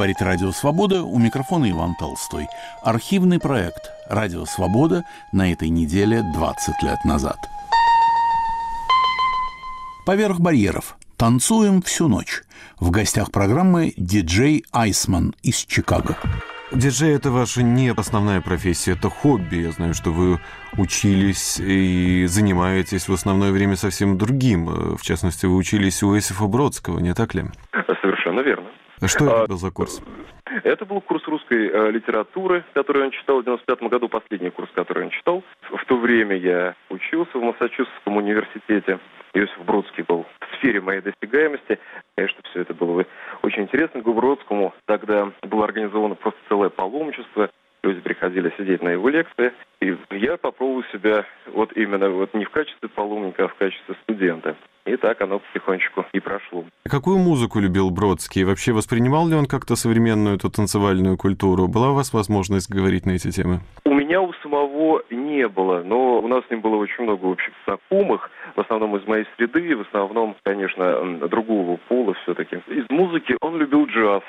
Говорит Радио Свобода, у микрофона Иван Толстой. Архивный проект «Радио Свобода» на этой неделе 20 лет назад. Поверх барьеров. Танцуем всю ночь. В гостях программы диджей Айсман из Чикаго. Диджей – это ваша не основная профессия, это хобби. Я знаю, что вы учились и занимаетесь в основное время совсем другим. В частности, вы учились у Иосифа Бродского, не так ли? Совершенно верно. А что это был за курс? Это был курс русской э, литературы, который он читал в 95 году, последний курс, который он читал. В то время я учился в Массачусетском университете. Иосиф Бродский был в сфере моей достигаемости. Конечно, все это было очень интересно. К Бродскому тогда было организовано просто целое паломничество. Люди приходили сидеть на его лекции. И я попробовал себя вот именно вот не в качестве паломника, а в качестве студента. И так оно потихонечку и прошло. Какую музыку любил Бродский? Вообще воспринимал ли он как-то современную эту танцевальную культуру? Была у вас возможность говорить на эти темы? У меня у самого не было, но у нас с ним было очень много общих знакомых, в основном из моей среды, в основном, конечно, другого пола все-таки. Из музыки он любил джаз,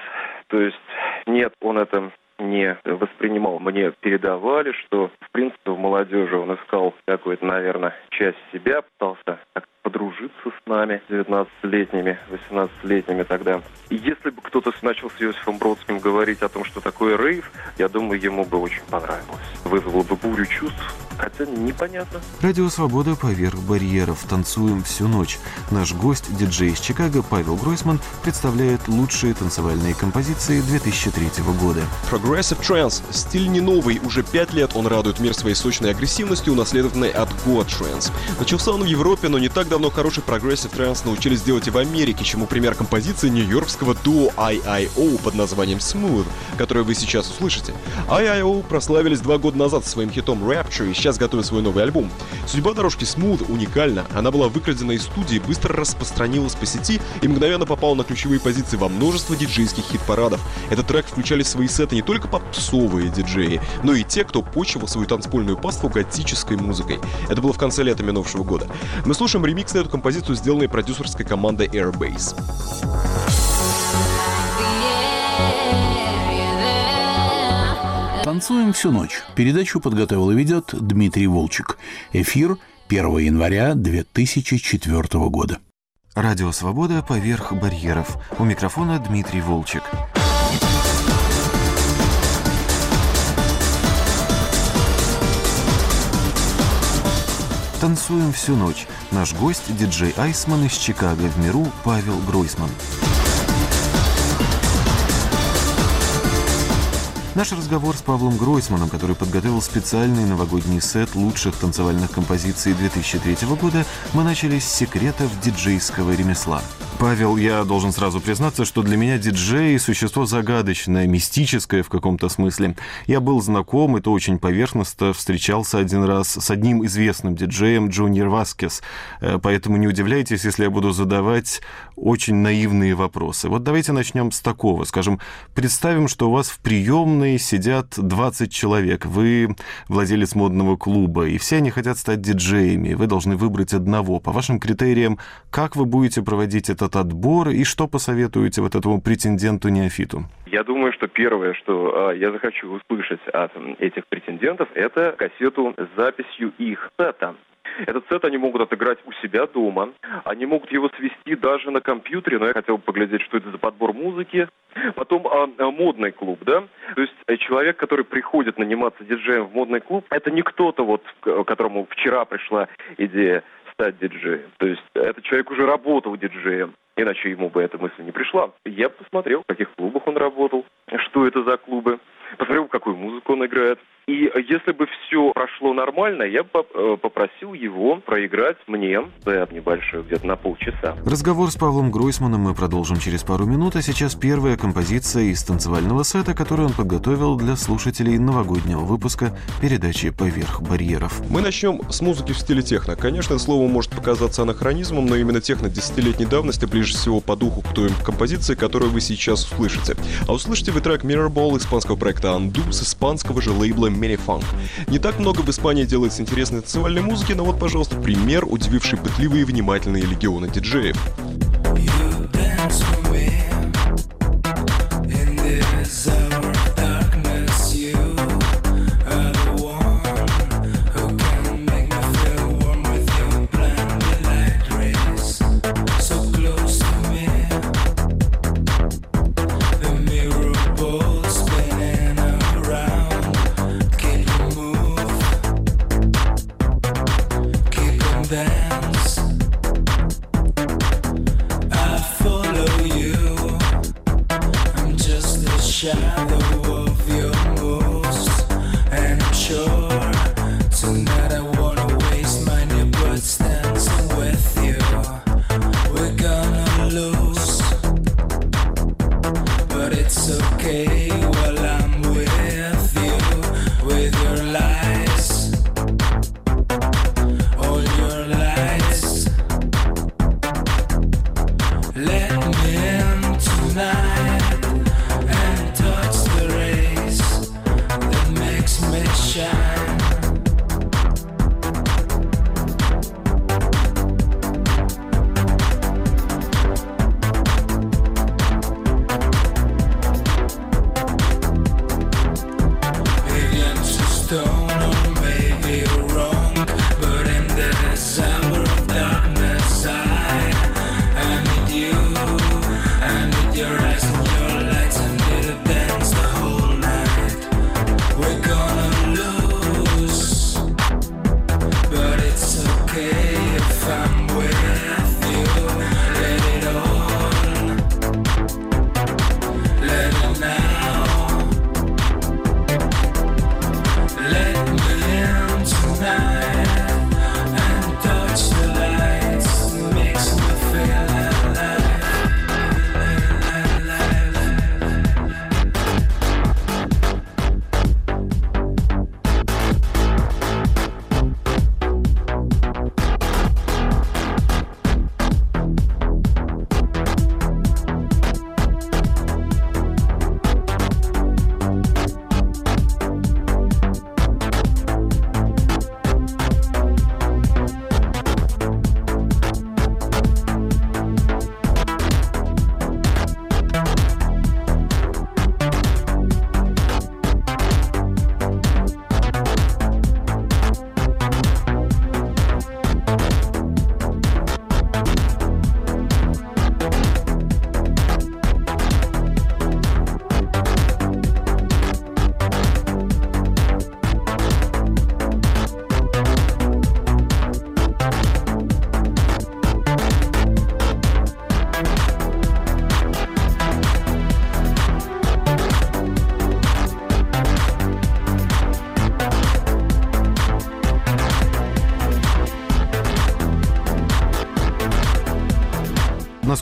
то есть нет, он это не воспринимал. Мне передавали, что, в принципе, в молодежи он искал какую-то, наверное, часть себя, пытался подружиться с нами, 19-летними, 18-летними тогда. И если бы кто-то начал с Иосифом Бродским говорить о том, что такое рейв, я думаю, ему бы очень понравилось. Вызвало бы бурю чувств, хотя непонятно. Радио «Свобода» поверх барьеров. Танцуем всю ночь. Наш гость, диджей из Чикаго Павел Гройсман, представляет лучшие танцевальные композиции 2003 года. Progressive Trance. Стиль не новый. Уже пять лет он радует мир своей сочной агрессивностью, унаследованной от Goa Trance. Начался он в Европе, но не так давно хороший Progressive Trance научились делать и в Америке, чему пример композиции нью-йоркского дуо IIO под названием Smooth, которую вы сейчас услышите. IIO прославились два года назад своим хитом Rapture и сейчас готовит свой новый альбом. Судьба дорожки Smooth уникальна. Она была выкрадена из студии, быстро распространилась по сети и мгновенно попала на ключевые позиции во множество диджейских хит-парадов. Этот трек включали в свои сеты не только попсовые диджеи, но и те, кто почивал свою танцпольную паству готической музыкой. Это было в конце лета минувшего года. Мы слушаем ремикс на эту композицию, сделанный продюсерской командой Airbase. «Танцуем всю ночь». Передачу подготовил и ведет Дмитрий Волчек. Эфир 1 января 2004 года. Радио «Свобода» поверх барьеров. У микрофона Дмитрий Волчек. Танцуем всю ночь. Наш гость – диджей Айсман из Чикаго в миру Павел Гройсман. Наш разговор с Павлом Гройсманом, который подготовил специальный новогодний сет лучших танцевальных композиций 2003 года, мы начали с секретов диджейского ремесла. Павел, я должен сразу признаться, что для меня диджей – существо загадочное, мистическое в каком-то смысле. Я был знаком, это очень поверхностно, встречался один раз с одним известным диджеем Джуниор Васкес, э, поэтому не удивляйтесь, если я буду задавать очень наивные вопросы. Вот давайте начнем с такого. Скажем, представим, что у вас в приемной сидят 20 человек, вы владелец модного клуба, и все они хотят стать диджеями, вы должны выбрать одного. По вашим критериям, как вы будете проводить этот отбор и что посоветуете вот этому претенденту-неофиту? Я думаю, что первое, что э, я захочу услышать от этих претендентов, это кассету с записью их сета. Этот сет они могут отыграть у себя дома. Они могут его свести даже на компьютере, но я хотел бы поглядеть, что это за подбор музыки. Потом а, а, модный клуб, да? То есть э, человек, который приходит наниматься диджеем в модный клуб, это не кто-то вот, которому вчера пришла идея стать диджеем. То есть этот человек уже работал диджеем, иначе ему бы эта мысль не пришла. Я посмотрел, в каких клубах он работал, что это за клубы, посмотрел, какую музыку он играет. И если бы все прошло нормально, я бы э, попросил его проиграть мне сет небольшой, где-то на полчаса. Разговор с Павлом Гройсманом мы продолжим через пару минут, а сейчас первая композиция из танцевального сета, которую он подготовил для слушателей новогоднего выпуска передачи «Поверх барьеров». Мы начнем с музыки в стиле техно. Конечно, слово может показаться анахронизмом, но именно техно десятилетней давности ближе всего по духу к той композиции, которую вы сейчас услышите. А услышите вы трек Mirrorball испанского проекта Undo с испанского же лейбла Merifunk. Не так много в Испании делается интересной танцевальной музыки, но вот, пожалуйста, пример, удививший пытливые и внимательные легионы диджеев. You dance away in the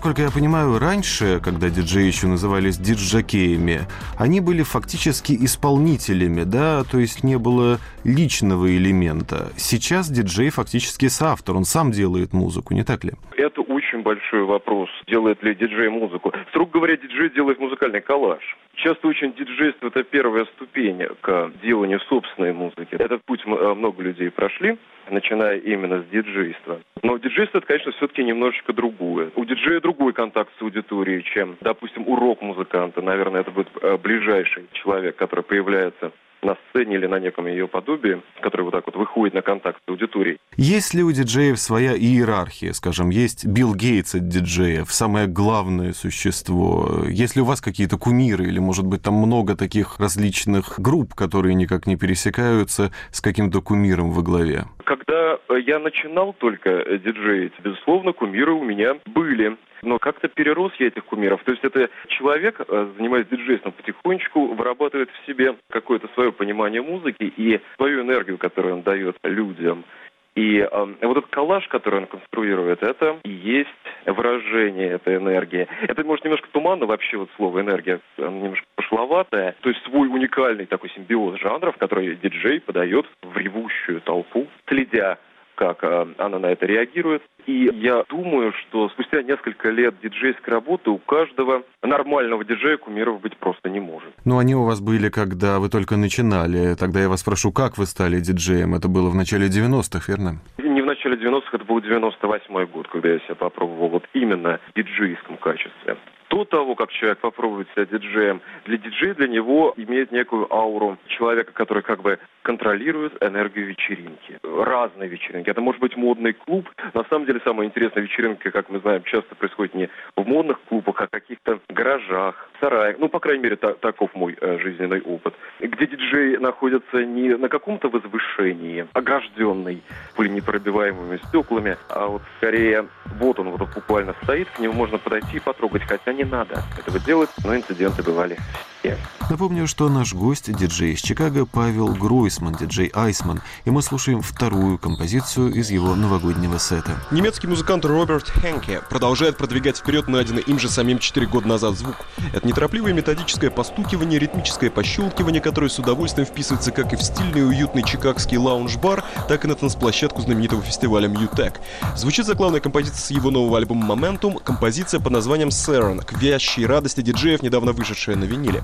Насколько я понимаю, раньше, когда диджеи еще назывались диджакеями, они были фактически исполнителями, да, то есть не было личного элемента. Сейчас диджей фактически соавтор, он сам делает музыку, не так ли? Это очень большой вопрос, делает ли диджей музыку. Строго говоря, диджей делает музыкальный коллаж. Часто очень диджейство – это первая ступень к деланию собственной музыки. Этот путь э, много людей прошли, начиная именно с диджейства. Но диджейство – это, конечно, все-таки немножечко другое. У диджея другой контакт с аудиторией, чем, допустим, у рок-музыканта. Наверное, это будет э, ближайший человек, который появляется на сцене или на неком ее подобии, который вот так вот выходит на контакт с аудиторией. Есть ли у диджеев своя иерархия, скажем, есть Билл Гейтс от диджеев, самое главное существо? Есть ли у вас какие-то кумиры или, может быть, там много таких различных групп, которые никак не пересекаются с каким-то кумиром во главе? Когда я начинал только диджеить, безусловно, кумиры у меня были. Но как-то перерос я этих кумиров. То есть это человек, э, занимаясь диджейством, потихонечку вырабатывает в себе какое-то свое понимание музыки и свою энергию, которую он дает людям. И э, вот этот коллаж, который он конструирует, это и есть выражение этой энергии. Это, может, немножко туманно вообще вот слово энергия, немножко пошловатое. То есть свой уникальный такой симбиоз жанров, который диджей подает в ревущую толпу, следя как э, она на это реагирует. И я думаю, что спустя несколько лет диджейской работы у каждого нормального диджея кумиров быть просто не может. Ну, они у вас были, когда вы только начинали. Тогда я вас спрошу, как вы стали диджеем? Это было в начале 90-х, верно? Не в начале 90-х, это был 98-й год, когда я себя попробовал вот именно в диджейском качестве. До того, как человек попробует себя диджеем, для диджея для него имеет некую ауру человека, который как бы контролирует энергию вечеринки. Разные вечеринки. Это может быть модный клуб. На самом деле самая интересная вечеринка, как мы знаем, часто происходит не в модных клубах, а в каких-то гаражах, сараях. Ну, по крайней мере, та- таков мой э, жизненный опыт. Где диджей находится не на каком-то возвышении, огражденный пуленепробиваемыми стеклами, а вот скорее вот он вот буквально стоит, к нему можно подойти и потрогать, хотя не надо этого делать, но инциденты бывали все. Напомню, что наш гость, диджей из Чикаго, Павел Гройсман, диджей Айсман, и мы слушаем вторую композицию из его новогоднего сета. Немецкий музыкант Роберт Хенке продолжает продвигать вперед найденный им же самим 4 года назад звук. Это неторопливое методическое постукивание, ритмическое пощелкивание, которое с удовольствием вписывается как и в стильный и уютный чикагский лаунж-бар, так и на танцплощадку знаменитого фестиваля Мьютек. Звучит заглавная композиция с его нового альбома Momentum, композиция под названием Сэрон, к вящей радости диджеев, недавно вышедшая на виниле.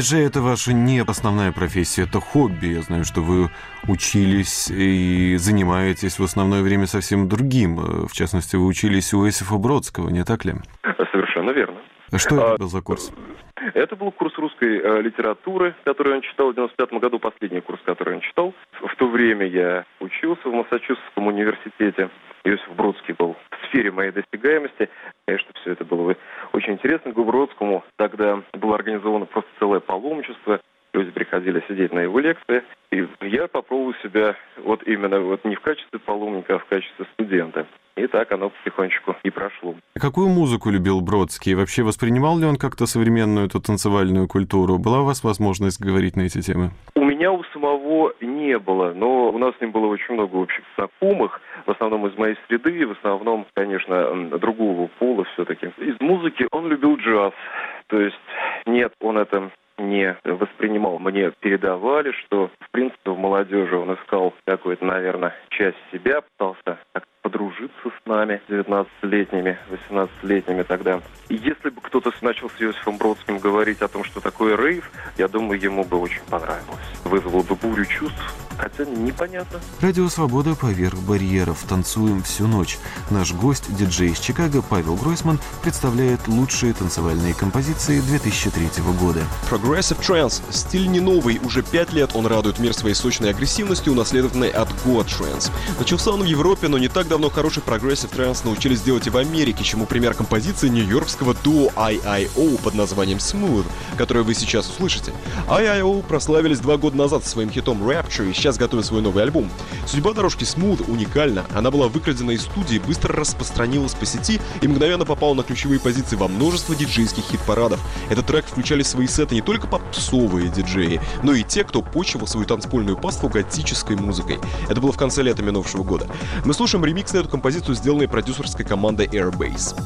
Диджей – это ваша не основная профессия, это хобби. Я знаю, что вы учились и занимаетесь в основное время совсем другим. В частности, вы учились у Иосифа Бродского, не так ли? Совершенно верно. Что это был за курс? Это был курс русской э, литературы, который он читал в 95 году, последний курс, который он читал. В то время я учился в Массачусетском университете. Иосиф Бродский был в сфере моей достигаемости. Конечно, все это было очень интересно. К Бродскому тогда было организовано просто целое паломничество. Люди приходили сидеть на его лекции. И я попробовал себя вот именно вот не в качестве паломника, а в качестве студента. И так оно потихонечку и прошло. Какую музыку любил Бродский? Вообще воспринимал ли он как-то современную эту танцевальную культуру? Была у вас возможность говорить на эти темы? У меня у самого не было, но у нас с ним было очень много общих знакомых, в основном из моей среды, в основном, конечно, другого пола все-таки. Из музыки он любил джаз, то есть нет, он это не воспринимал. Мне передавали, что, в принципе, в молодежи он искал какую-то, наверное, часть себя, пытался подружиться с нами, 19-летними, 18-летними тогда. И если бы кто-то начал с Иосифом Бродским говорить о том, что такое рейв, я думаю, ему бы очень понравилось. Вызвало бы бурю чувств, хотя непонятно. Радио «Свобода» поверх барьеров. Танцуем всю ночь. Наш гость, диджей из Чикаго Павел Гройсман, представляет лучшие танцевальные композиции 2003 года. Progressive Trance. Стиль не новый. Уже пять лет он радует мир своей сочной агрессивностью, унаследованной от Goa Trance. Начался он в Европе, но не так давно хороший progressive trance научились делать и в Америке, чему пример композиции нью-йоркского дуо IIO под названием Smooth, которое вы сейчас услышите. IIO прославились два года назад своим хитом Rapture и сейчас готовят свой новый альбом. Судьба дорожки Smooth уникальна. Она была выкрадена из студии, быстро распространилась по сети и мгновенно попала на ключевые позиции во множество диджейских хит-парадов. Этот трек включали в свои сеты не только попсовые диджеи, но и те, кто почивал свою танцпольную паству готической музыкой. Это было в конце лета минувшего года. Мы слушаем ремикс на эту композицию, сделанный продюсерской командой Airbase.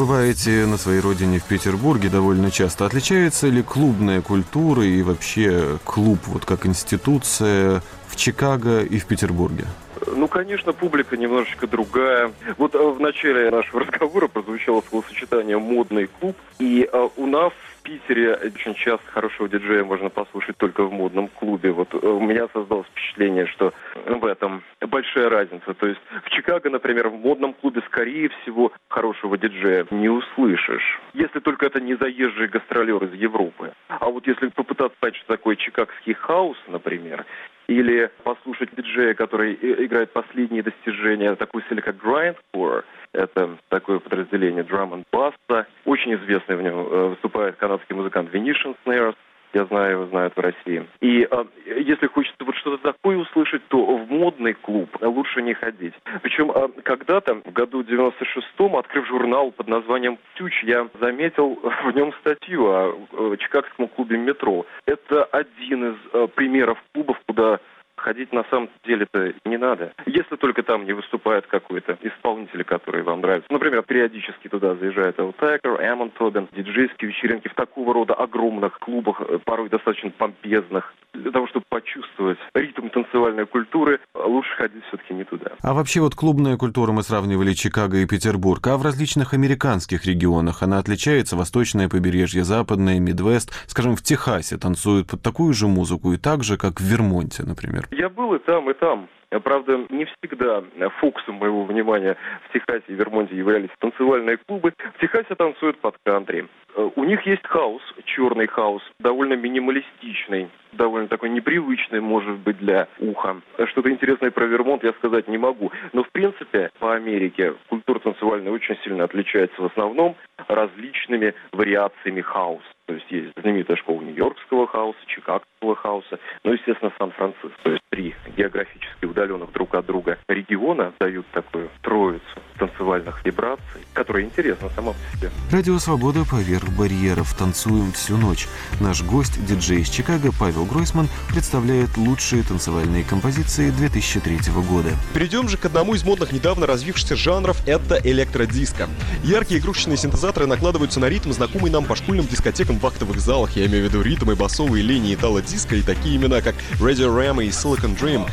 Бываете на своей родине в Петербурге довольно часто. Отличается ли клубная культура и вообще клуб вот как институция в Чикаго и в Петербурге? Ну, конечно, публика немножечко другая. Вот э, в начале нашего разговора прозвучало словосочетание «модный клуб», и э, у нас Питере очень часто хорошего диджея можно послушать только в модном клубе. Вот э, у меня создалось впечатление, что в этом большая разница. То есть в Чикаго, например, в модном клубе, скорее всего, хорошего диджея не услышишь. Если только это не заезжий гастролер из Европы. А вот если попытаться понять, что такое чикагский хаос, например, или послушать диджея, который играет последние достижения такой стиля, как Grindcore. Это такое подразделение drum and bass. Очень известный в нем э, выступает канадский музыкант Venetian Snares. Я знаю, его знают в России. И э, если хочется вот что-то такое услышать, то в модный клуб лучше не ходить. Причем э, когда-то, в году 96-м, открыв журнал под названием «Тюч», я заметил в нем статью о э, чикагском клубе «Метро». Это один из э, примеров клубов, куда ходить на самом деле-то не надо. Если только там не выступает какой-то исполнитель, который вам нравится. Например, периодически туда заезжает Элтекер, Эммон Тобин, диджейские вечеринки в такого рода огромных клубах, э, порой достаточно помпезных. Для того, чтобы почувствовать ритм танцевальной культуры, лучше ходить все-таки не туда. А вообще вот клубная культура, мы сравнивали Чикаго и Петербург, а в различных американских регионах она отличается? Восточное побережье, западное, Мидвест, скажем, в Техасе танцуют под такую же музыку и так же, как в Вермонте, например? Я был и там, и там. Правда, не всегда фокусом моего внимания в Техасе и Вермонте являлись танцевальные клубы. В Техасе танцуют под кантри. Э, у них есть хаос, черный хаос, довольно минималистичный, довольно такой непривычный, может быть, для уха. Что-то интересное про Вермонт я сказать не могу. Но, в принципе, по Америке культура танцевальная очень сильно отличается в основном различными вариациями хаоса. То есть есть знаменитая школа нью-йоркского хаоса, чикагского хаоса, ну, естественно, Сан-Франциско. То есть три географически удаленных друг от друга региона дают такую троицу танцевальных вибраций, которая интересна сама по себе. Радио «Свобода» поверх барьеров. Танцуем всю ночь. Наш гость, диджей из Чикаго Павел Гройсман, представляет лучшие танцевальные композиции 2003 года. Перейдем же к одному из модных недавно развившихся жанров – это электродиско. Яркие игрушечные синтезаторы накладываются на ритм, знакомый нам по школьным дискотекам в актовых залах. Я имею в виду ритмы, басовые линии итало-диска и такие имена, как Radio Ram и Silicon Dream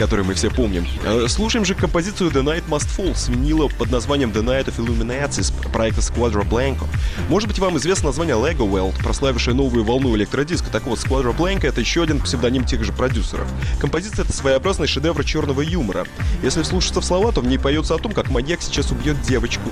который мы все помним. Э, слушаем же композицию The Night Must Fall с винила под названием The Night of Illuminati с проекта Squadra Blanco. Может быть, вам известно название Lego World, прославившее новую волну электродиска. Так вот, Squadra Blanco — это еще один псевдоним тех же продюсеров. Композиция — это своеобразный шедевр черного юмора. Если слушаться в слова, то в ней поется о том, как маньяк сейчас убьет девочку.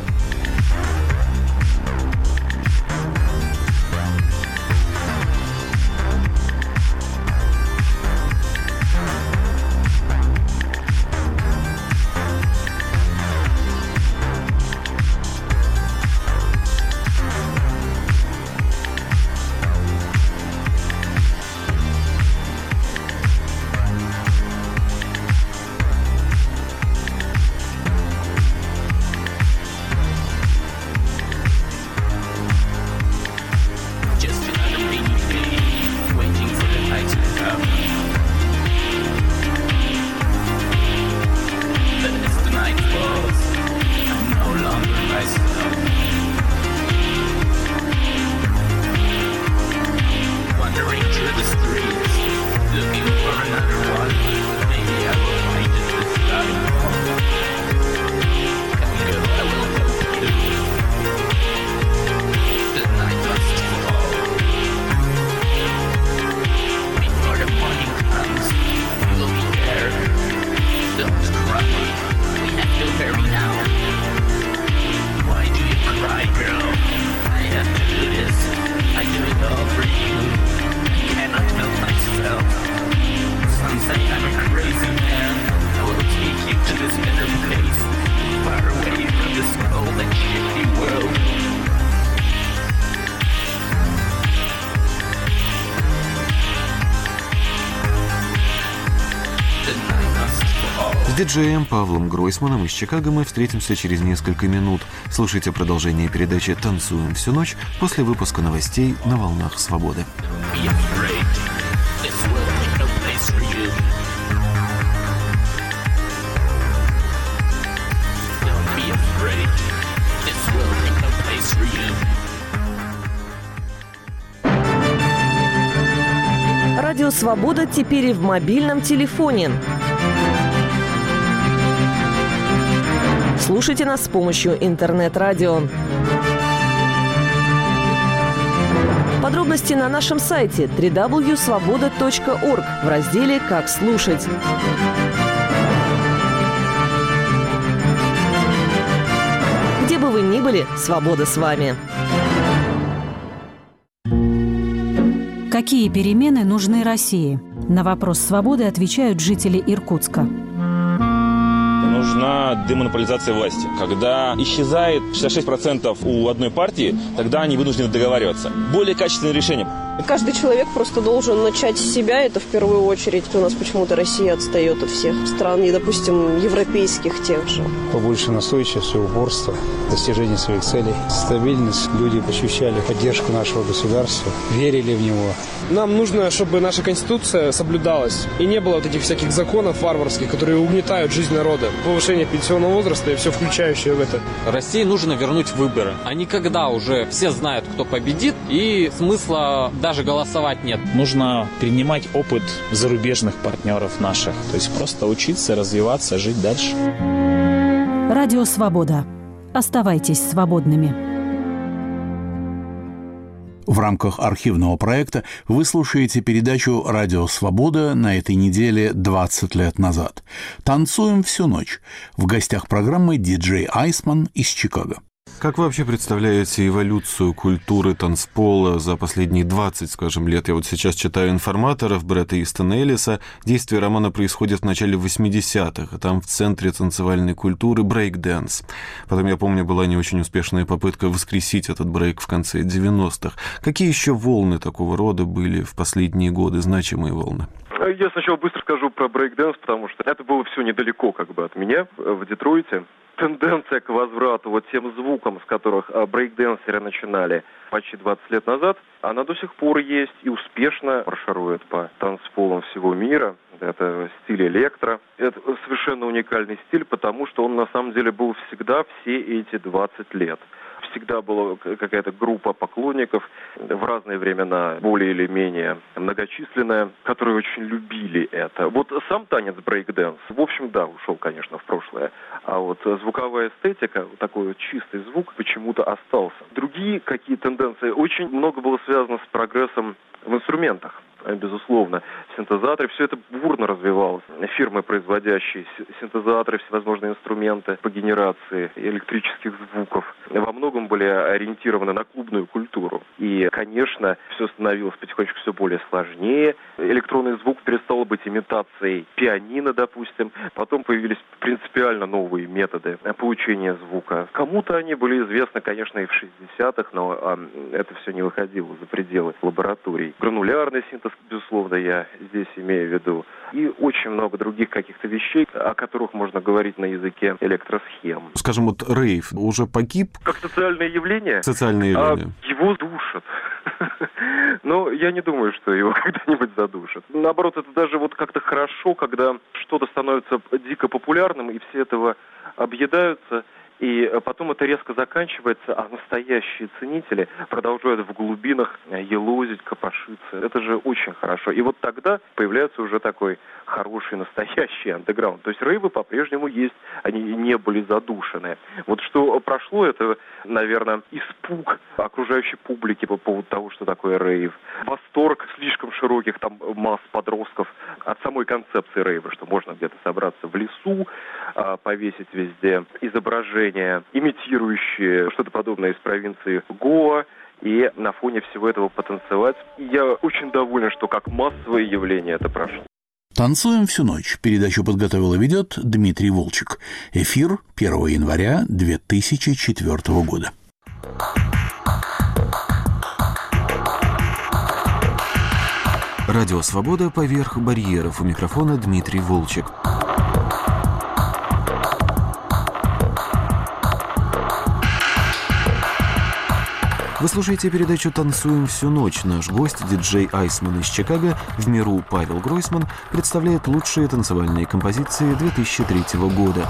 диджеем Павлом Гройсманом из Чикаго мы встретимся через несколько минут. Слушайте продолжение передачи «Танцуем всю ночь» после выпуска новостей на волнах свободы. Радио «Свобода» теперь и в мобильном телефоне. Слушайте нас с помощью интернет-радио. Подробности на нашем сайте www.svoboda.org в разделе «Как слушать». Где бы вы ни были, свобода с вами. Какие перемены нужны России? На вопрос свободы отвечают жители Иркутска нужна демонополизация власти. Когда исчезает 66% у одной партии, тогда они вынуждены договариваться. Более качественное решение. Каждый человек просто должен начать с себя, это в первую очередь. У нас почему-то Россия отстает от всех стран, и, допустим, европейских тех же. Побольше настойчивости, упорства, достижения своих целей, стабильность. Люди ощущали поддержку нашего государства, верили в него. Нам нужно, чтобы наша Конституция соблюдалась, и не было вот этих всяких законов варварских, которые угнетают жизнь народа. Повышение пенсионного возраста и все включающее в это. России нужно вернуть выборы. А не когда уже все знают, кто победит, и смысла даже голосовать нет. Нужно принимать опыт зарубежных партнеров наших. То есть просто учиться, развиваться, жить дальше. Радио «Свобода». Оставайтесь свободными. В рамках архивного проекта вы слушаете передачу «Радио Свобода» на этой неделе 20 лет назад. «Танцуем всю ночь». В гостях программы диджей Айсман из Чикаго. Как вы вообще представляете эволюцию культуры танцпола за последние 20, скажем, лет? Я вот сейчас читаю информаторов Бретта Истона Эллиса. Действие романа происходит в начале 80-х, а там в центре танцевальной культуры брейк-дэнс. Потом, я помню, была не очень успешная попытка воскресить этот брейк в конце 90-х. Какие еще волны такого рода были в последние годы, значимые волны? Я сначала быстро скажу про брейк-дэнс, потому что это было все недалеко как бы от меня в Детройте тенденция к возврату вот тем звукам, с которых а, брейкденсеры начинали почти 20 лет назад, она до сих пор есть и успешно марширует по танцполам всего мира. Это стиль электро. Это совершенно уникальный стиль, потому что он на самом деле был всегда все эти 20 лет всегда была какая-то группа поклонников в разные времена, более или менее многочисленная, которые очень любили это. Вот сам танец брейкдэнс, в общем, да, ушел, конечно, в прошлое. А вот звуковая эстетика, такой вот чистый звук почему-то остался. Другие какие тенденции? Очень много было связано с прогрессом в инструментах безусловно, синтезаторы. Все это бурно развивалось. Фирмы, производящие синтезаторы, всевозможные инструменты по генерации электрических звуков, во многом были ориентированы на клубную культуру. И, конечно, все становилось потихонечку все более сложнее. Электронный звук перестал быть имитацией пианино, допустим. Потом появились принципиально новые методы получения звука. Кому-то они были известны, конечно, и в 60-х, но а, это все не выходило за пределы лабораторий. Гранулярный синтез безусловно, я здесь имею в виду. И очень много других каких-то вещей, о которых можно говорить на языке электросхем. Скажем, вот рейв уже погиб? Как социальное явление? Социальное а явление. А его душат. Но я не думаю, что его когда-нибудь задушат. Наоборот, это даже вот как-то хорошо, когда что-то становится дико популярным, и все этого объедаются – и э, потом это резко заканчивается, а настоящие ценители продолжают в глубинах э, елозить, копошиться. Это же очень хорошо. И вот тогда появляется уже такой хороший настоящий андеграунд. То есть рейвы по-прежнему есть, они не были задушены. Вот что прошло, это, наверное, испуг окружающей публики по поводу того, что такое рейв. Восторг слишком широких там масс подростков от самой концепции рейва, что можно где-то собраться в лесу, а, повесить везде изображения, имитирующие что-то подобное из провинции Гоа, и на фоне всего этого потанцевать. И я очень доволен, что как массовое явление это прошло. «Танцуем всю ночь». Передачу подготовил и ведет Дмитрий Волчек. Эфир 1 января 2004 года. Радио «Свобода» поверх барьеров. У микрофона Дмитрий Волчек. Вы слушаете передачу «Танцуем всю ночь». Наш гость, диджей Айсман из Чикаго, в миру Павел Гройсман, представляет лучшие танцевальные композиции 2003 года.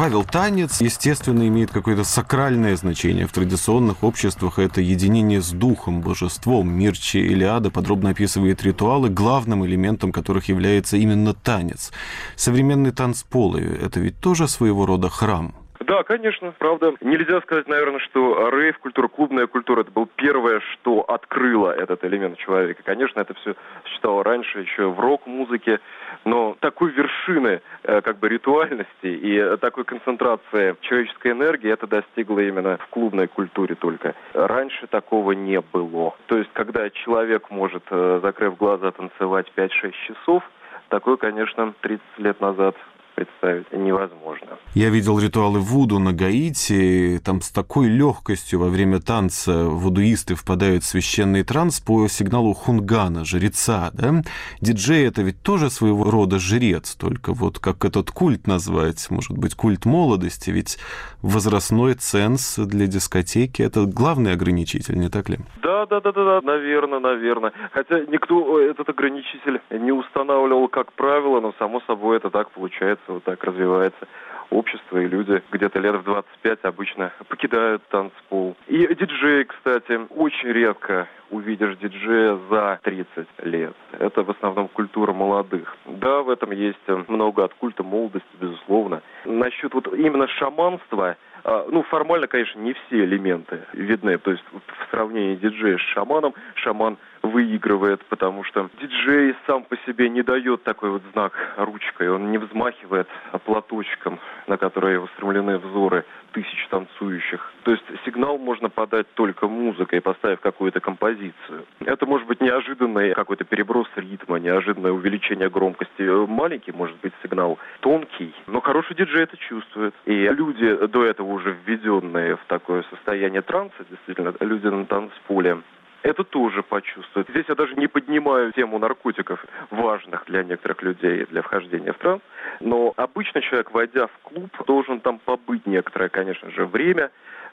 Павел, танец, естественно, имеет какое-то сакральное значение в традиционных обществах. Это единение с духом, божеством. Мирчи Илиада подробно описывает ритуалы, главным элементом которых является именно танец. Современный танцполы — это ведь тоже своего рода храм. Да, конечно, правда. Нельзя сказать, наверное, что рейв, культура, клубная культура, это был первое, что открыло этот элемент человека. Конечно, это все считало раньше еще в рок-музыке, но такой вершины э, как бы ритуальности и такой концентрации человеческой энергии это достигло именно в клубной культуре только. Раньше такого не было. То есть, когда человек может, э, закрыв глаза, танцевать 5-6 часов, такое, конечно, 30 лет назад представить невозможно. Я видел ритуалы Вуду на Гаити. Там с такой легкостью во время танца вудуисты впадают в священный транс по сигналу хунгана, жреца. Да? Диджей — это ведь тоже своего рода жрец, только вот как этот культ назвать? Может быть, культ молодости? Ведь возрастной ценз для дискотеки — это главный ограничитель, не так ли? Да, да, да, да, да, наверное, наверное. Хотя никто этот ограничитель не устанавливал как правило, но само собой это так получается вот так развивается общество, и люди где-то лет в 25 обычно покидают танцпол. И диджей, кстати, очень редко увидишь диджея за 30 лет. Это в основном культура молодых. Да, в этом есть много от культа молодости, безусловно. Насчет вот именно шаманства, а, ну, формально, конечно, не все элементы видны. То есть в сравнении диджея с шаманом, шаман выигрывает, потому что диджей сам по себе не дает такой вот знак ручкой, он не взмахивает платочком, на который устремлены взоры тысяч танцующих. То есть сигнал можно подать только музыкой, поставив какую-то композицию. Это может быть неожиданный какой-то переброс ритма, неожиданное увеличение громкости. Маленький может быть сигнал, тонкий, но хороший диджей это чувствует. И люди, до этого уже введенные в такое состояние транса, действительно, люди на танцполе, это тоже почувствует. Здесь я даже не поднимаю тему наркотиков, важных для некоторых людей для вхождения в транс, но обычно человек, войдя в клуб, должен там побыть некоторое, конечно же, время,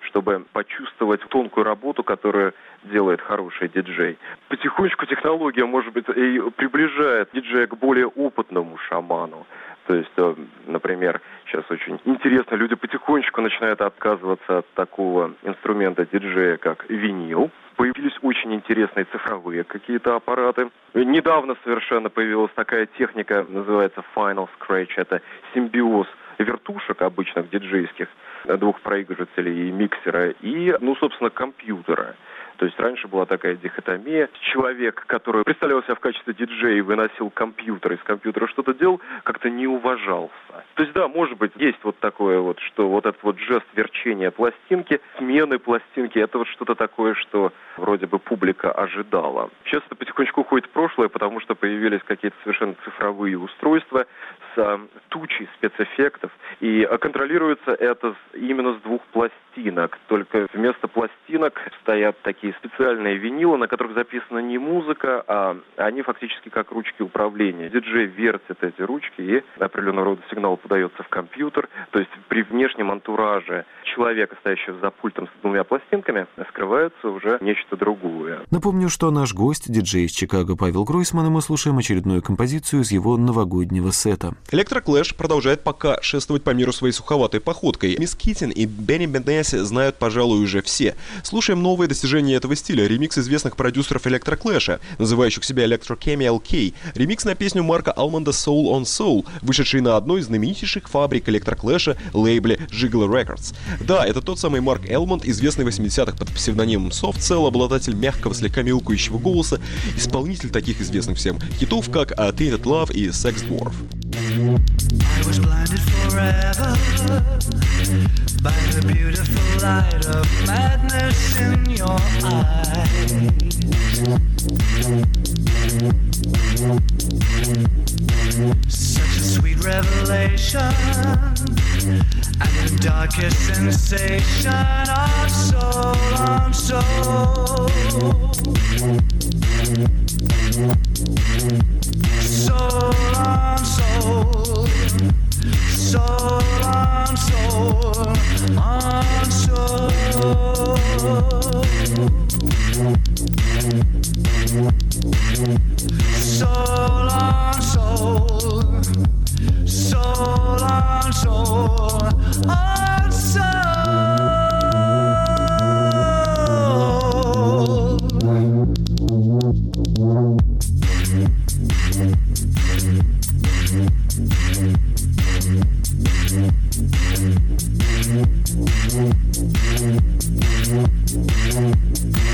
чтобы почувствовать тонкую работу, которую делает хороший диджей. Потихонечку технология, может быть, и приближает диджея к более опытному шаману. То есть, э, например, сейчас очень интересно, люди потихонечку начинают отказываться от такого инструмента диджея, как винил. Появились очень интересные цифровые какие-то аппараты. Недавно совершенно появилась такая техника, называется Final Scratch. Это симбиоз вертушек обычных диджейских, двух проигрывателей и миксера, и, ну, собственно, компьютера. То есть раньше была такая дихотомия. Человек, который представлял себя в качестве диджея и выносил компьютер, из компьютера что-то делал, как-то не уважался. То есть, да, может быть, есть вот такое вот, что вот этот вот жест верчения пластинки, смены пластинки, это вот что-то такое, что вроде бы публика ожидала. Сейчас это потихонечку уходит в прошлое, потому что появились какие-то совершенно цифровые устройства с тучей спецэффектов, и контролируется это именно с двух пластинок. Только вместо пластинок стоят такие специальные винилы, на которых записана не музыка, а они фактически как ручки управления. Диджей вертит эти ручки, и определенного рода сигнал подается в компьютер. То есть при внешнем антураже человека, стоящего за пультом с двумя пластинками, скрывается уже нечто другое. Напомню, что наш гость, диджей из Чикаго Павел Гройсман, и мы слушаем очередную композицию из его новогоднего сета. Электроклэш продолжает пока шествовать по миру своей суховатой походкой. Мисс Китин и Бенни Бенесси знают, пожалуй, уже все. Слушаем новые достижения этого стиля, ремикс известных продюсеров Электроклэша, называющих себя Electro LK, ремикс на песню Марка Алманда Soul on Soul, вышедший на одной из знаменитейших фабрик Электроклэша лейбле Gigolo Records. Да, это тот самый Марк Элмонд, известный в 80-х под псевдонимом Soft Cell, обладатель мягкого, слегка мяукающего голоса, исполнитель таких известных всем хитов, как Tainted Love и Sex Dwarf. I was blinded forever by the beautiful light of madness in your eyes. Such a sweet revelation and the darkest sensation of soul on soul. Soul on soul, soul, on soul, on soul. Soul on soul, soul on soul, on soul. Thank you. Thank you.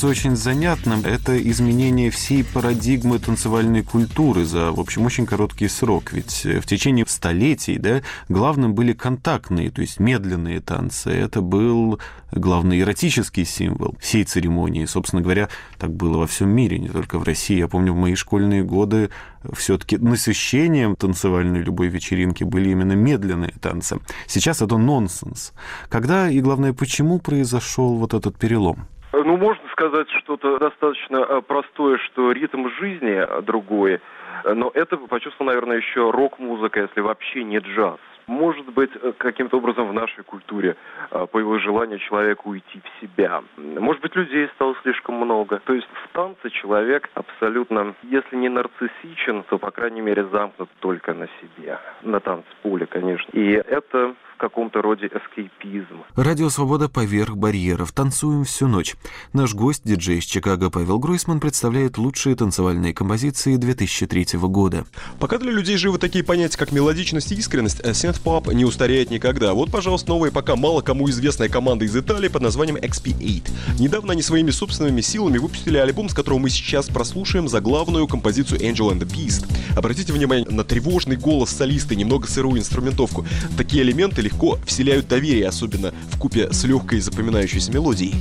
Кажется очень занятным, это изменение всей парадигмы танцевальной культуры за, в общем, очень короткий срок. Ведь э, в течение столетий да, главным были контактные, то есть медленные танцы. Это был главный эротический символ всей церемонии. Собственно говоря, так было во всем мире, не только в России. Я помню, в мои школьные годы все-таки насыщением танцевальной любой вечеринки были именно медленные танцы. Сейчас это нонсенс. Когда и, главное, почему произошел вот этот перелом? Ну, можно сказать что-то достаточно э, простое, что ритм жизни другой, но это почувствовал, наверное, еще рок-музыка, если вообще не джаз. Может быть, э, каким-то образом в нашей культуре э, появилось желание человека уйти в себя. Может быть, людей стало слишком много. То есть в танце человек абсолютно, если не нарциссичен, то, по крайней мере, замкнут только на себе. На танцполе, конечно. И это каком-то роде эскейпизм. Радио «Свобода» поверх барьеров. Танцуем всю ночь. Наш гость, диджей из Чикаго Павел Гройсман, представляет лучшие танцевальные композиции 2003 года. Пока для людей живы такие понятия, как мелодичность и искренность, синт-поп не устареет никогда. Вот, пожалуйста, новая пока мало кому известная команда из Италии под названием XP8. Недавно они своими собственными силами выпустили альбом, с которого мы сейчас прослушаем за главную композицию Angel and the Beast. Обратите внимание на тревожный голос солиста и немного сырую инструментовку. Такие элементы легко вселяют доверие, особенно в купе с легкой запоминающейся мелодией.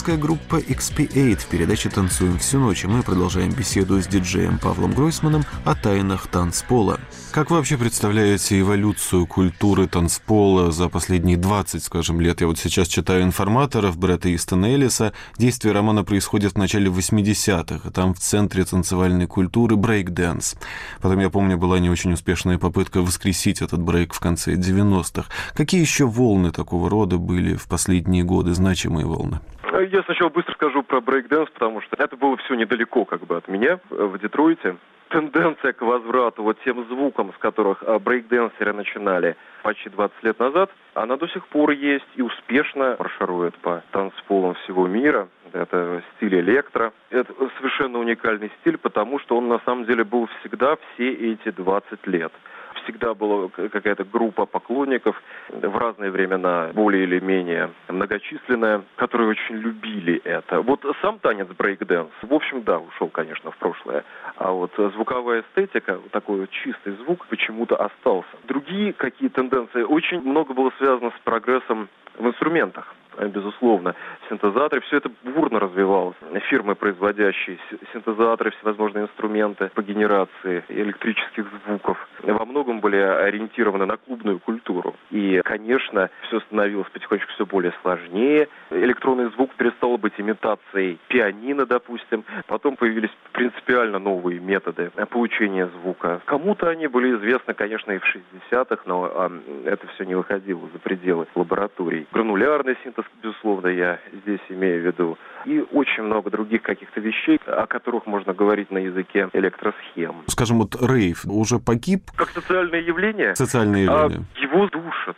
Итальянская группа XP8 в передаче «Танцуем всю ночь», и мы продолжаем беседу с диджеем Павлом Гройсманом о тайнах танцпола. Как вы вообще представляете эволюцию культуры танцпола за последние 20, скажем, лет? Я вот сейчас читаю информаторов Бретта Истона Эллиса. Действие романа происходит в начале 80-х, и там в центре танцевальной культуры брейк-дэнс. Потом, я помню, была не очень успешная попытка воскресить этот брейк в конце 90-х. Какие еще волны такого рода были в последние годы, значимые волны? Я сначала быстро скажу про брейкденс, потому что это было все недалеко как бы от меня в Детройте. Тенденция к возврату вот тем звукам, с которых а, брейкденсеры начинали почти 20 лет назад, она до сих пор есть и успешно марширует по танцполам всего мира. Это стиль электро. Это совершенно уникальный стиль, потому что он на самом деле был всегда все эти 20 лет всегда была какая-то группа поклонников в разные времена, более или менее многочисленная, которые очень любили это. Вот сам танец брейкдэнс, в общем, да, ушел, конечно, в прошлое. А вот звуковая эстетика, такой вот чистый звук почему-то остался. Другие какие тенденции? Очень много было связано с прогрессом в инструментах безусловно, синтезаторы. Все это бурно развивалось. Фирмы, производящие синтезаторы, всевозможные инструменты по генерации электрических звуков, во многом были ориентированы на клубную культуру. И, конечно, все становилось потихонечку все более сложнее. Электронный звук перестал быть имитацией пианино, допустим. Потом появились принципиально новые методы получения звука. Кому-то они были известны, конечно, и в 60-х, но а, это все не выходило за пределы лабораторий. Гранулярный синтез безусловно, я здесь имею в виду. И очень много других каких-то вещей, о которых можно говорить на языке электросхем. Скажем, вот рейв уже погиб? Как социальное явление? Социальное а явление. А его душат.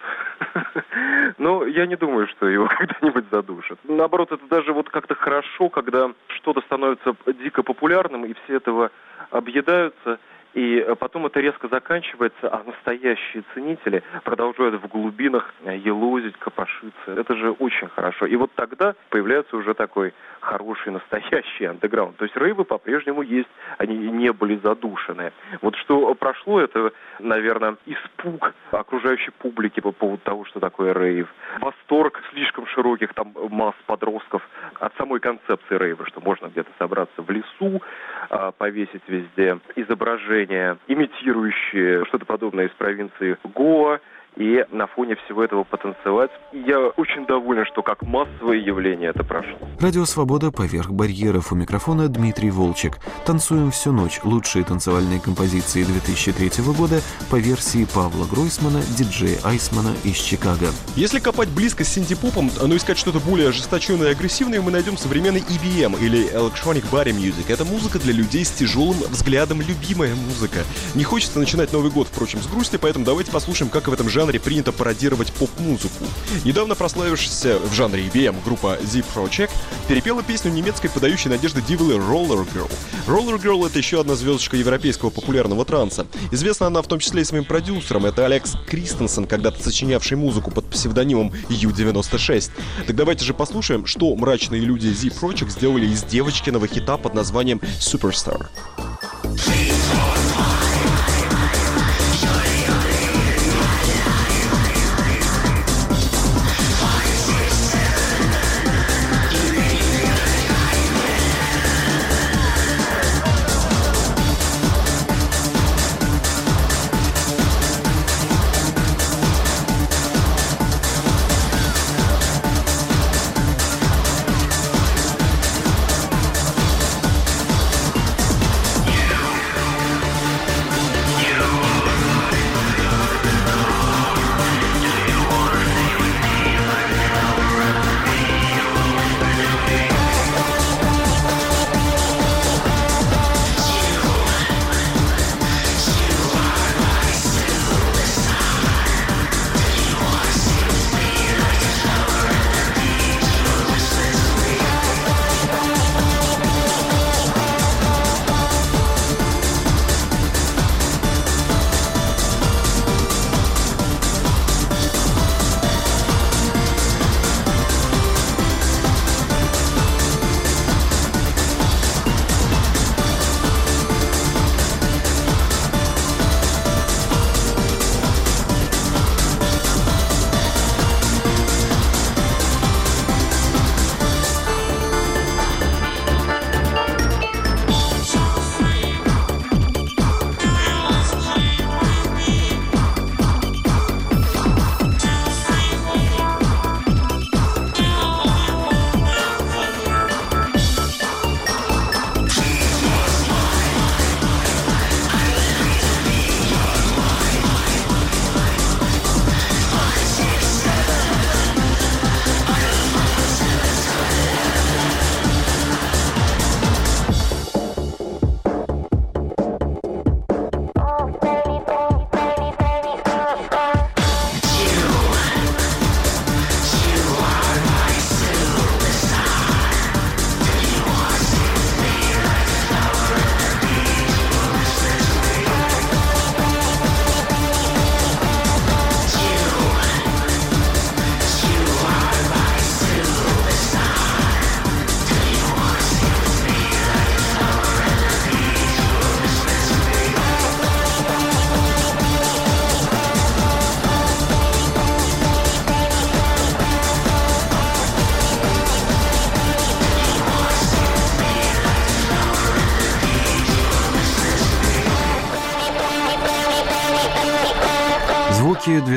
Но я не думаю, что его когда-нибудь задушат. Наоборот, это даже вот как-то хорошо, когда что-то становится дико популярным, и все этого объедаются – и э, потом это резко заканчивается, а настоящие ценители продолжают в глубинах э, елозить, копошиться. Это же очень хорошо. И вот тогда появляется уже такой хороший настоящий андеграунд. То есть рейвы по-прежнему есть, они не были задушены. Вот что прошло, это, наверное, испуг окружающей публики по поводу того, что такое рейв. Восторг слишком широких там масс подростков от самой концепции рейва, что можно где-то собраться в лесу, а, повесить везде изображения, имитирующие что-то подобное из провинции Гоа, и на фоне всего этого потанцевать. И я очень доволен, что как массовое явление это прошло. Радио «Свобода» поверх барьеров. У микрофона Дмитрий Волчек. Танцуем всю ночь. Лучшие танцевальные композиции 2003 года по версии Павла Гройсмана, диджея Айсмана из Чикаго. Если копать близко с синтепопом, но искать что-то более ожесточенное и агрессивное, мы найдем современный EBM или Electronic Body Music. Это музыка для людей с тяжелым взглядом, любимая музыка. Не хочется начинать Новый год, впрочем, с грусти, поэтому давайте послушаем, как в этом жанре жанре принято пародировать поп-музыку. Недавно прославившаяся в жанре EBM группа Z Project перепела песню немецкой подающей надежды дивы Roller Girl. Roller Girl — это еще одна звездочка европейского популярного транса. Известна она в том числе и своим продюсером. Это Алекс Кристенсен, когда-то сочинявший музыку под псевдонимом U96. Так давайте же послушаем, что мрачные люди Z Project сделали из девочкиного хита под названием Superstar. Звуки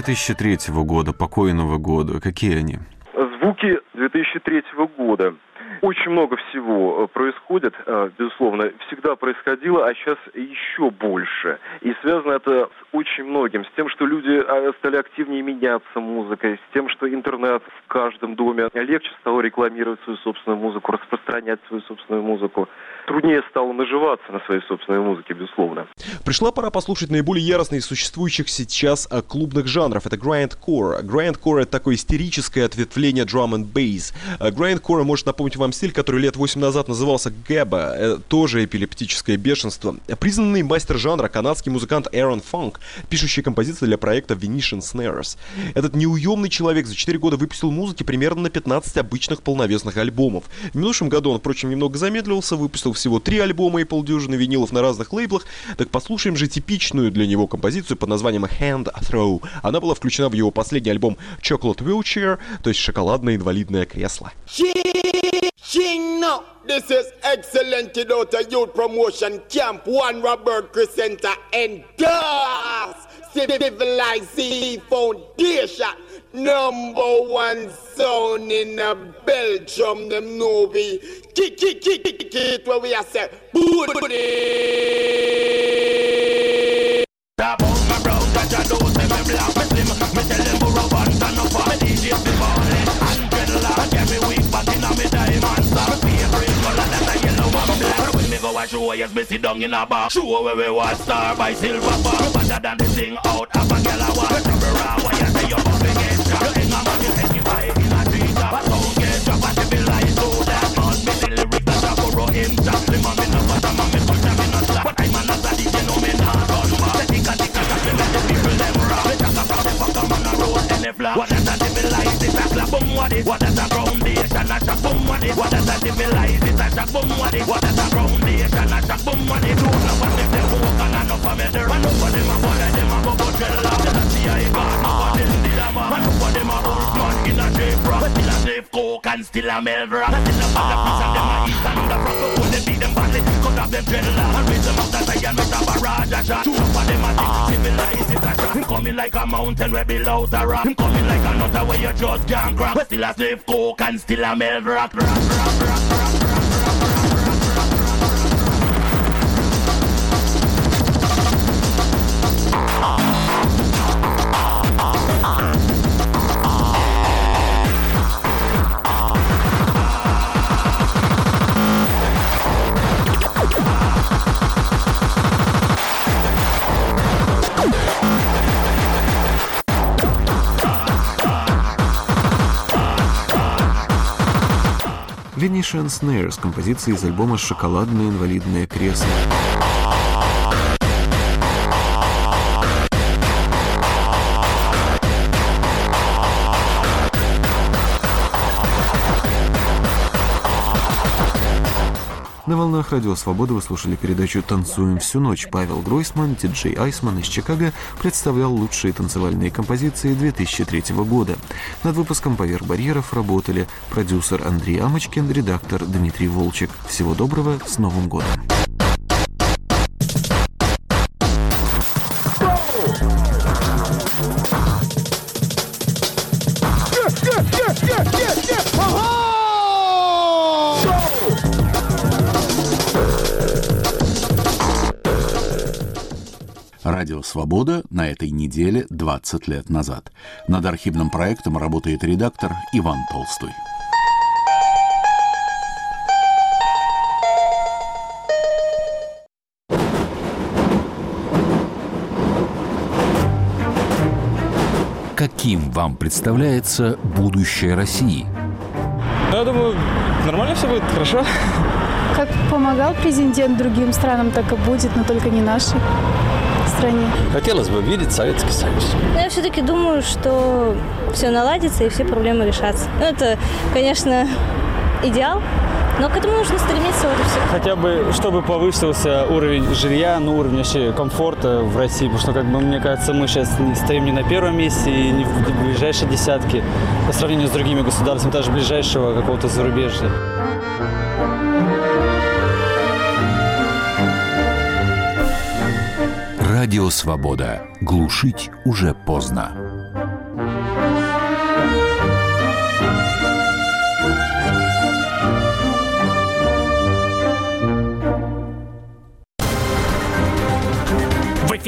2003 года, покойного года, какие они? Звуки 2003 года. Очень много всего э, происходит, э, безусловно, всегда происходило, а сейчас еще больше. И связано это с очень многим, с тем, что люди э, стали активнее меняться музыкой, с тем, что интернет в каждом доме легче стало рекламировать свою собственную музыку, распространять свою собственную музыку труднее стало наживаться на своей собственной музыке, безусловно. Пришла пора послушать наиболее яростные из существующих сейчас а, клубных жанров. Это grindcore. Grindcore — это такое истерическое ответвление drum and bass. А, grindcore может напомнить вам стиль, который лет 8 назад назывался гэба, э, тоже эпилептическое бешенство. Признанный мастер жанра канадский музыкант Aaron Funk, пишущий композиции для проекта Venetian Snares. Этот неуемный человек за 4 года выпустил музыки примерно на 15 обычных полновесных альбомов. В минувшем году он, впрочем, немного замедлился, выпустил всего три альбома и полдюжины винилов на разных лейблах, так послушаем же типичную для него композицию под названием Hand Throw. Она была включена в его последний альбом Chocolate Wheelchair, то есть шоколадное инвалидное кресло. This is excellent out a youth promotion camp. One Robert Crescenta endorse civilized foundation. Number one sound in a Belgium, them know we kick, kick, kick, kick, kick, where we are say, booty. Stop on my brown, that I say me black, me slim, me tell them for a up for me DJ, be ballin', and dreadlock every week, back in a me diamonds, watch who yes, me sit down in a bar. Show where we was star by silver bar. Better than this thing out of a gala war. Travel around while you say you're born again. You think I'm on your head, in a tree top. I don't get drop at the bill, I that. Must be the lyric that I borrow him. Drop the man in the bottom, I'm in front, in a slap. But I'm an assassin, you know me not run back. The tick and tick and let the people them rock. They the fuck, I'm a road and they flap. What that's a civilized, it's a clap, boom, what it? What that's a foundation, A a boom, what it? What that's a civilized, it's a clap, boom, what it? What that's foundation a shot, boom what it. Don't what if they walk and enough of me there. And enough of them a bother them a go go tell off. Just see it goes. Enough of them still a man. Enough of them a horseman in a shape rock. Still a slave coke and still a melt rock. Still a of piece and them a eat and the rock. But they beat them badly. Cut off them dreadlock. And raise them up that iron with a barrage a shot. Two of them a think civilized is a. Him coming like a mountain where below the rock. Him coming like a nutter where you just can't crack. Still a slave coke and still a rock. Rock, rock, rock, rock. Venetian Snare с композицией из альбома «Шоколадное инвалидное кресло». Волнах Радио Свобода вы слушали передачу «Танцуем всю ночь». Павел Гройсман, диджей Айсман из Чикаго представлял лучшие танцевальные композиции 2003 года. Над выпуском «Поверх барьеров» работали продюсер Андрей Амочкин, редактор Дмитрий Волчек. Всего доброго, с Новым годом! Радио «Свобода» на этой неделе 20 лет назад. Над архивным проектом работает редактор Иван Толстой. Каким вам представляется будущее России? Я думаю, нормально все будет, хорошо. Как помогал президент другим странам, так и будет, но только не нашей стране. Хотелось бы видеть Советский Союз. Но я все-таки думаю, что все наладится и все проблемы решатся. Ну, это, конечно, идеал, но к этому нужно стремиться, вот и все. Хотя бы, чтобы повысился уровень жилья, ну, уровень вообще комфорта в России, потому что, как бы, мне кажется, мы сейчас не стоим не на первом месте и не в ближайшей десятке по сравнению с другими государствами, даже ближайшего какого-то зарубежья. Радио «Свобода». Глушить уже поздно.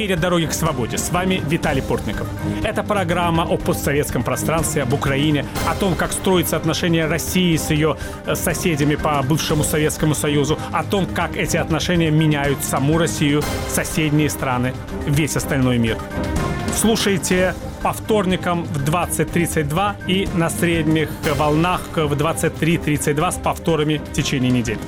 В эфире «Дороги к свободе». С вами Виталий Портников. Это программа о постсоветском пространстве, об Украине, о том, как строятся отношения России с ее э, соседями по бывшему Советскому Союзу, о том, как эти отношения меняют саму Россию, соседние страны, весь остальной мир. Слушайте по вторникам в 20.32 и на средних волнах в 23.32 с повторами в течение недели.